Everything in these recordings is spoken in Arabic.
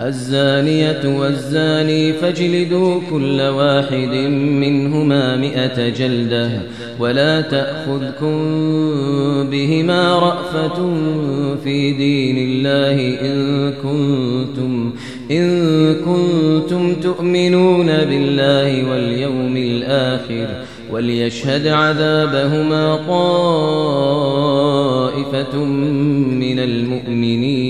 الزانية والزاني فاجلدوا كل واحد منهما مئة جلدة ولا تأخذكم بهما رأفة في دين الله إن كنتم إن كنتم تؤمنون بالله واليوم الآخر وليشهد عذابهما طائفة من المؤمنين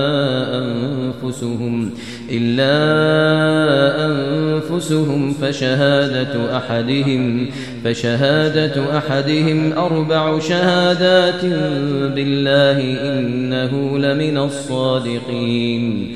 أنفسهم إلا أنفسهم فشهادة أحدهم فشهادة أحدهم أربع شهادات بالله إنه لمن الصادقين.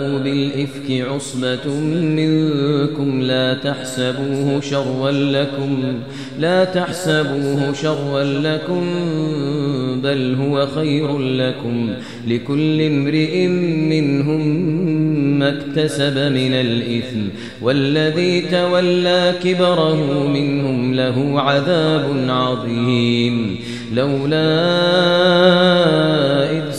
بالإفك عصبة منكم لا تحسبوه شرا لكم لا تحسبوه شرا لكم بل هو خير لكم. لكل امرئ منهم ما اكتسب من الإثم والذي تولى كبره منهم له عذاب عظيم. لولا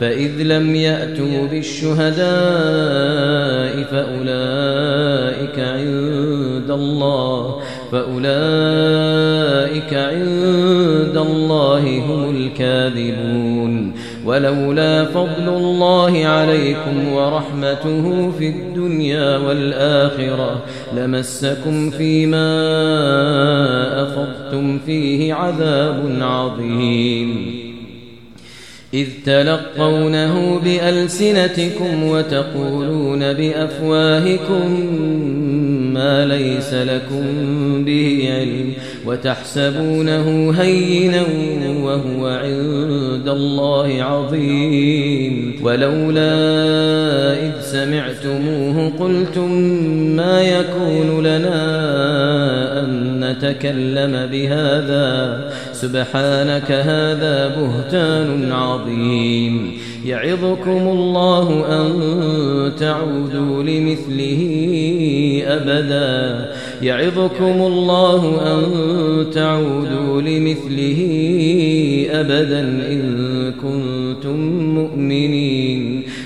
فإذ لم يأتوا بالشهداء فأولئك عند الله فأولئك عند الله هم الكاذبون. ولولا فضل الله عليكم ورحمته في الدنيا والآخرة لمسكم فيما أفضتم فيه عذاب عظيم. إذ تلقونه بألسنتكم وتقولون بأفواهكم ما ليس لكم به علم وتحسبونه هينا وهو عند الله عظيم ولولا إذ سمعتموه قلتم ما يكون لنا أن نتكلم بهذا. سبحانك هذا بهتان عظيم. يعظكم الله أن تعودوا لمثله أبدا. يعظكم الله أن تعودوا لمثله أبدا إن كنتم مؤمنين.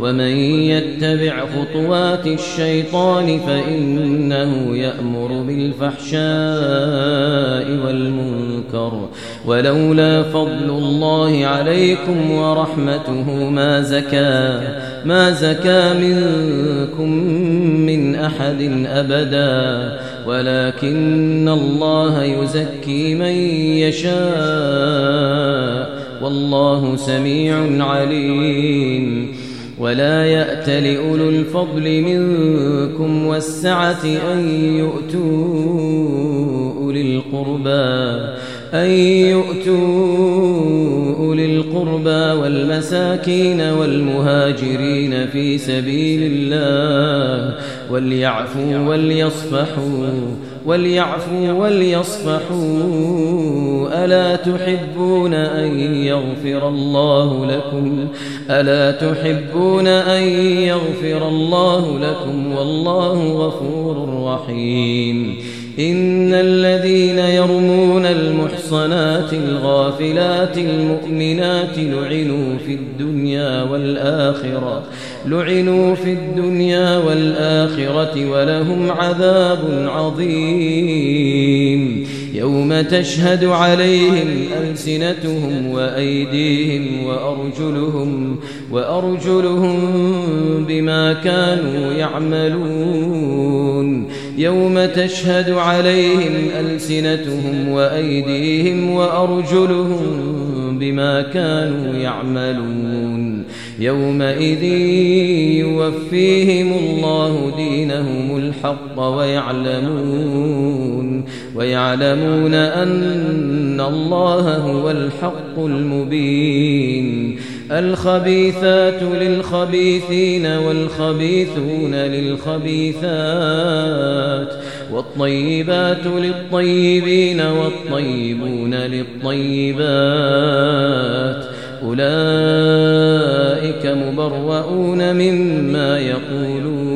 ومن يتبع خطوات الشيطان فإنه يأمر بالفحشاء والمنكر ولولا فضل الله عليكم ورحمته ما زكى ما زكى منكم من أحد أبدا ولكن الله يزكي من يشاء والله سميع عليم. ولا يأت لأولو الفضل منكم والسعة أن يؤتوا أولي القربى أن يؤتوا أولي القربى والمساكين والمهاجرين في سبيل الله وليعفوا وليصفحوا وليعفوا وليصفحوا. ألا تحبون أن يغفر الله لكم؟ ألا تحبون أن يغفر الله لكم؟ والله غفور رحيم. إن الذين يرمون المحصنات الغافلات المؤمنات لعنوا في الدنيا والآخرة لعنوا في الدنيا والآخرة ولهم عذاب عظيم. يوم تشهد عليهم ألسنتهم وأيديهم وأرجلهم وأرجلهم بما كانوا يعملون. يوم تشهد عليهم ألسنتهم وأيديهم وأرجلهم بما كانوا يعملون. يومئذ يوفيهم الله دينهم الحق ويعلمون. ويعلمون أن الله هو الحق المبين. الخبيثات للخبيثين والخبيثون للخبيثات والطيبات للطيبين والطيبون للطيبات. أولئك مبرؤون مما يقولون.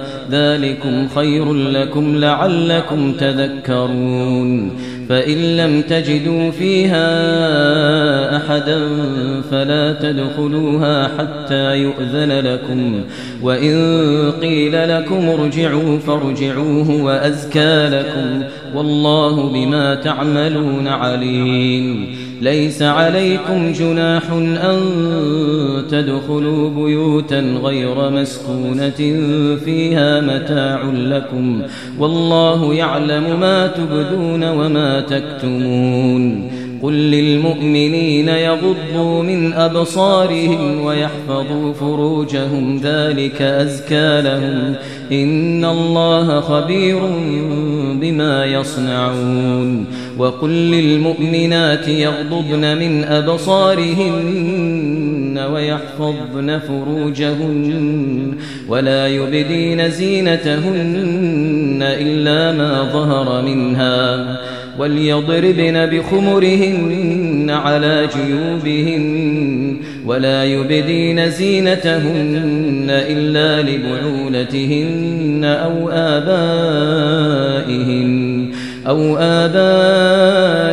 ذلكم خير لكم لعلكم تذكرون. فإن لم تجدوا فيها أحدا فلا تدخلوها حتى يؤذن لكم. وإن قيل لكم ارجعوا فارجعوه وأزكى لكم. والله بما تعملون عليم. ليس عليكم جناح أن تدخلوا بيوتا غير مسكونة فيها متاع لكم والله يعلم ما تبدون وما تكتمون قل للمؤمنين يغضوا من أبصارهم ويحفظوا فروجهم ذلك أزكى لهم إن الله خبير بما يصنعون وقل للمؤمنات يغضبن من أبصارهن ويحفظن فروجهن ولا يبدين زينتهن إلا ما ظهر منها وليضربن بخمرهن على جيوبهن ولا يبدين زينتهن إلا لبعولتهن أو آبائهن أو آبائهن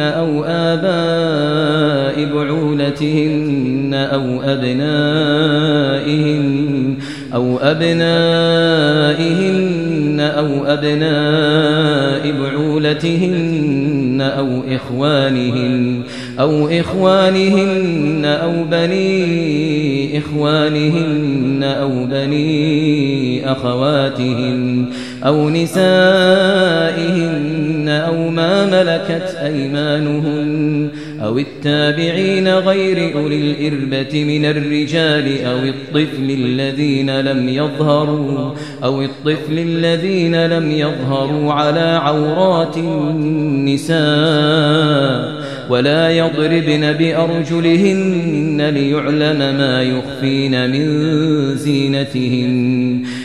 أو آباء بعولتهن أو أبنائهن أو أبنائهن أو بعولتهن أو إخوانهن أو إخوانهن أو بني إخوانهن أو بني أخواتهن أو نسائهن أو ما ملكت أيمانهن أو التابعين غير أولي الإربة من الرجال أو الطفل الذين لم يظهروا أو الطفل الذين لم يظهروا على عورات النساء ولا يضربن بأرجلهن ليعلم ما يخفين من زينتهن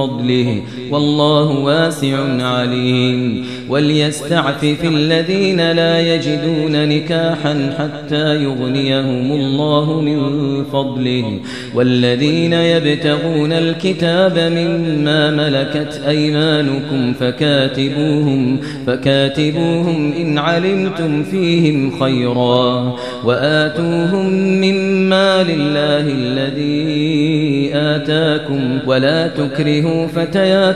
فضله والله واسع عليم. وليستعفف الذين لا يجدون نكاحا حتى يغنيهم الله من فضله. والذين يبتغون الكتاب مما ملكت أيمانكم فكاتبوهم فكاتبوهم إن علمتم فيهم خيرا. وآتوهم مما لله الذي آتاكم. ولا تكرهوا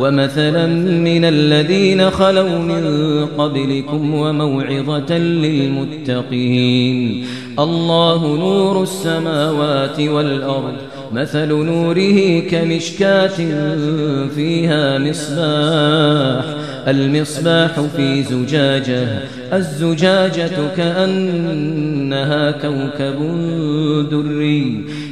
ومثلا من الذين خلوا من قبلكم وموعظة للمتقين. الله نور السماوات والأرض مثل نوره كمشكاة فيها مصباح. المصباح في زجاجة الزجاجة كأنها كوكب دري.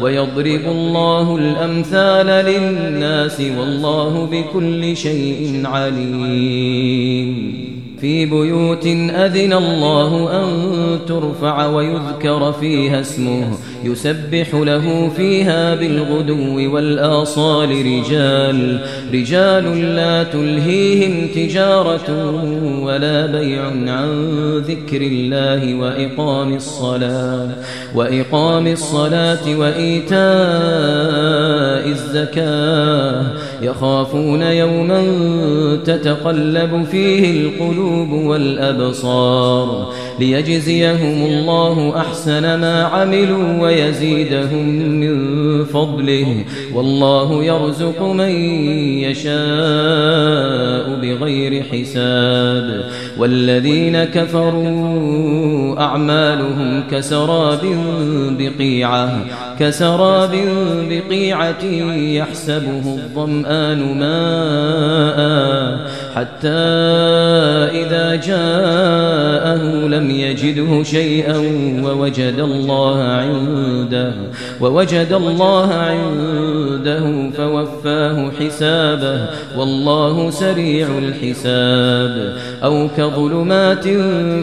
ويضرب الله الأمثال للناس والله بكل شيء عليم. في بيوت أذن الله أن ترفع ويذكر فيها اسمه يسبح له فيها بالغدو والآصال رجال رجال لا تلهيهم تجارة ولا بيع عن ذكر الله وإقام الصلاة وإقام الصلاة وإيتاء الزكاة يخافون يوما تتقلب فيه القلوب والأبصار. ليجزيهم الله أحسن ما عملوا ويزيدهم من فضله. والله يرزق من يشاء بغير حساب. والذين كفروا أعمالهم كسراب بقيعة كسراب بقيعة يحسبه الظمآن ماء حتى إذا جاءه لم يجده شيئا ووجد الله عنده ووجد الله عنده رده فوفاه حسابه والله سريع الحساب. أو كظلمات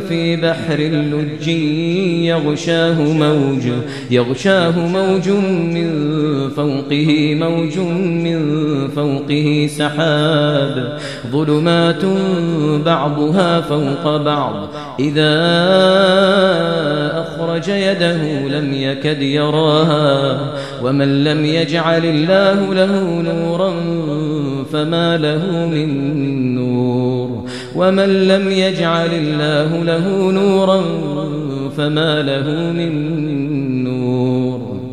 في بحر اللج يغشاه موج يغشاه موج من فوقه موج من فوقه سحاب. ظلمات بعضها فوق بعض إذا أخرج يده لم يكد يراها. ومن لم يجعل الله له نورا فما له من نور ومن لم يجعل الله له نورا فما له من نور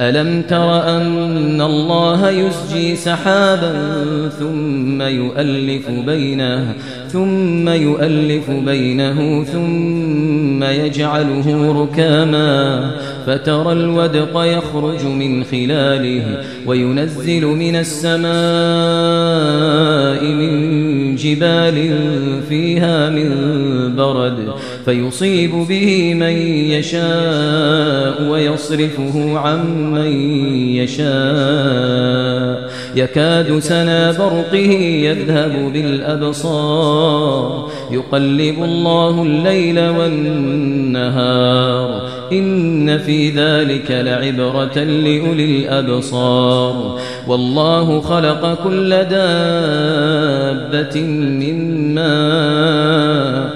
ألم تر أن الله يسجي سحابا ثم يؤلف بينه ثم يؤلف بينه ثم يجعله ركاما فترى الودق يخرج من خلاله وينزل من السماء من جبال فيها من برد. فيصيب به من يشاء ويصرفه عن من يشاء. يكاد سنا برقه يذهب بالأبصار. يقلب الله الليل والنهار. إن في ذلك لعبرة لأولي الأبصار. والله خلق كل دابة من ماء.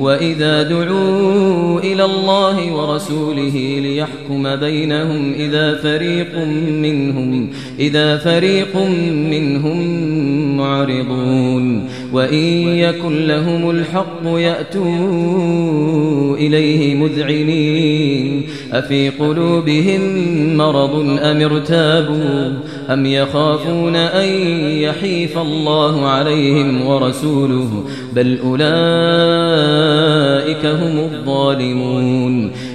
وإذا دعوا إلى الله ورسوله ليحكم بينهم إذا فريق منهم إذا فريق منهم معرضون. وإن يكن لهم الحق يأتوا إليه مذعنين. أفي قلوبهم مرض أم ارتابوا. أم يخافون أن يحيف الله عليهم ورسوله بل أولئك هم الظالمون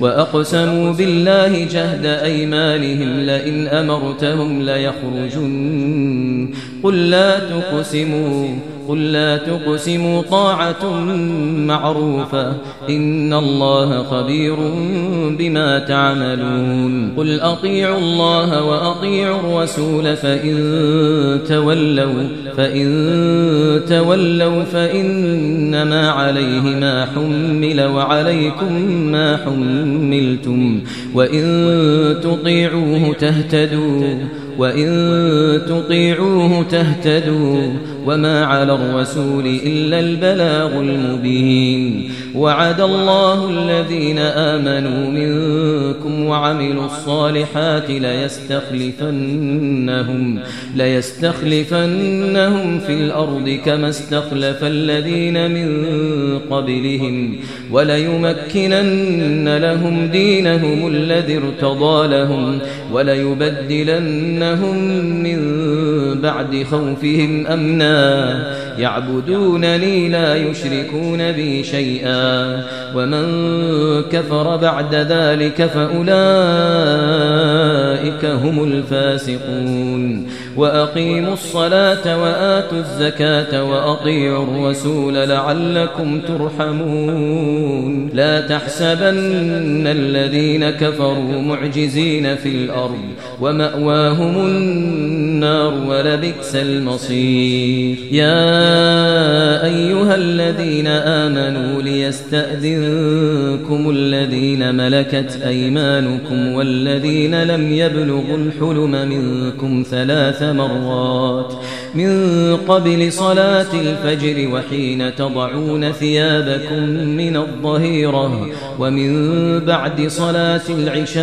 وأقسموا بالله جهد أيمانهم لئن أمرتهم ليخرجن. قل لا تقسموا. قل لا تقسموا طاعة معروفة إن الله خبير بما تعملون قل أطيعوا الله وأطيعوا الرسول فإن تولوا فإن تولوا فإنما عليه ما حمل وعليكم ما حملتم وإن تطيعوه تهتدوا وإن تطيعوه تهتدوا وما على الرسول إلا البلاغ المبين وعد الله الذين آمنوا منكم وعملوا الصالحات ليستخلفنهم ليستخلفنهم في الأرض كما استخلف الذين من قبلهم وليمكنن لهم دينهم الذي ارتضى لهم وليبدلنهم من بعد خوفهم أمنا يعبدونني لا يشركون بي شيئا. ومن كفر بعد ذلك فأولئك هم الفاسقون. وأقيموا الصلاة وآتوا الزكاة وأطيعوا الرسول لعلكم ترحمون. لا تحسبن الذين كفروا معجزين في الأرض ومأواهم النار ولبئس المصير. يا أيها الذين آمنوا ليستأذنكم الذين ملكت أيمانكم والذين لم يبلغوا الحلم منكم ثلاث مرات. من قبل صلاة الفجر وحين تضعون ثيابكم من الظهيرة ومن بعد صلاة العشاء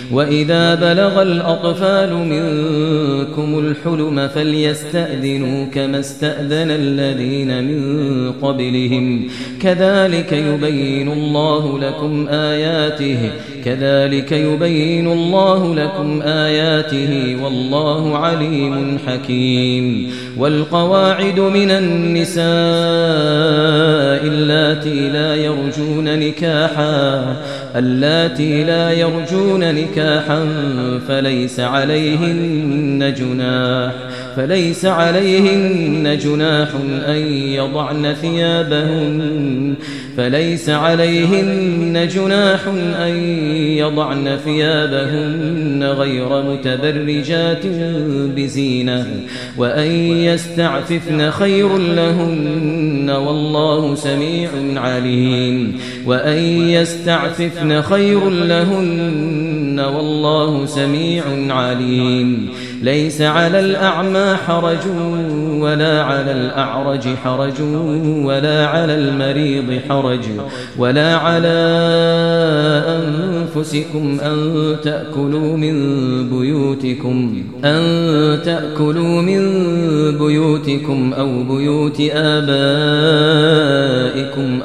وإذا بلغ الأطفال منكم الحلم فليستأذنوا كما استأذن الذين من قبلهم. كذلك يبين الله لكم آياته. كذلك يبين الله لكم آياته والله عليم حكيم. والقواعد من النساء اللاتي لا يرجون نكاحا. اللاتي لا يرجون نكاحا فليس عليهن جناح فليس عليهن جناح أن يضعن ثيابهن فليس عليهن جناح أن يضعن ثيابهن غير متبرجات بزينة وأن يستعففن خير لهن والله سميع عليم وأن يستعففن خير لهن والله سميع عليم. ليس على الأعمى حرج. ولا على الأعرج حرج ولا على المريض حرج ولا على أنفسكم أن تأكلوا من بيوتكم أن تأكلوا من بيوتكم أو بيوت آبائكم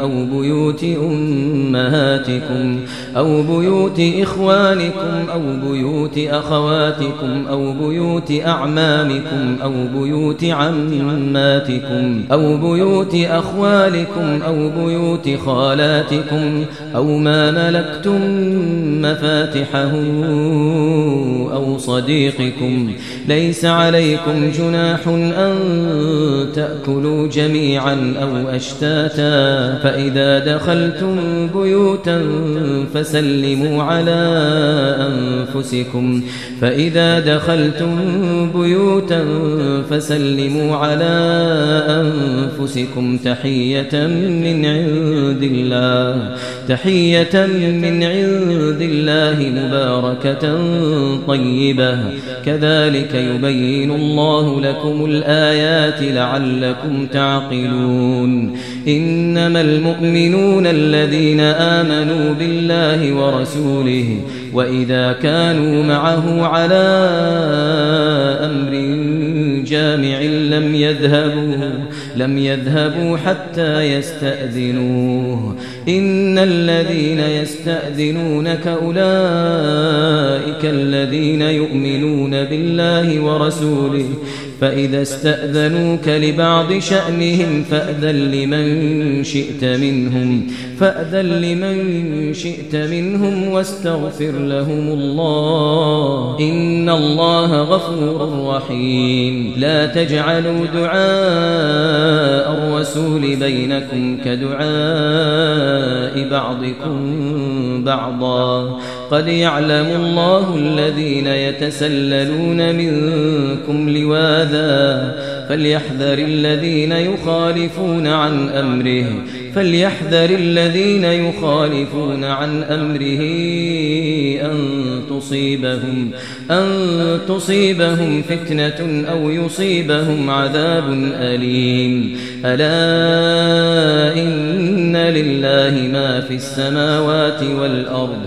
أو بيوت أمهاتكم أو بيوت إخوانكم أو بيوت أخواتكم أو بيوت أعمامكم أو بيوت عماتكم أو بيوت أخوالكم أو بيوت خالاتكم أو ما ملكتم مفاتحه أو صديقكم ليس عليكم جناح أن تأكلوا جميعا أو أشتاتا فإذا دخلتم بيوتا فسلموا على أنفسكم فإذا دخلتم بيوتا فسلموا على أنفسكم تحية من عند الله تحية من عند الله مباركة طيبة. كذلك يبين الله لكم الآيات لعلكم تعقلون. إنما المؤمنون الذين آمنوا بالله ورسوله وإذا كانوا معه على أمر جامع لم يذهبوا لم يذهبوا حتى يستأذنوه. إن الذين يستأذنونك أولئك الذين يؤمنون بالله ورسوله فإذا استأذنوك لبعض شأنهم فأذن لمن شئت منهم فأذن لمن شئت منهم واستغفر لهم الله. إن الله غفور رحيم. لا تجعلوا دعاء الرسول بينكم كدعاء بعضكم بعضا. قد يعلم الله الذين يتسللون منكم لواذا فليحذر الذين يخالفون عن أمره فليحذر الذين يخالفون عن أمره أن تصيبهم أن تصيبهم فتنة أو يصيبهم عذاب أليم. ألا إن لله ما في السماوات والأرض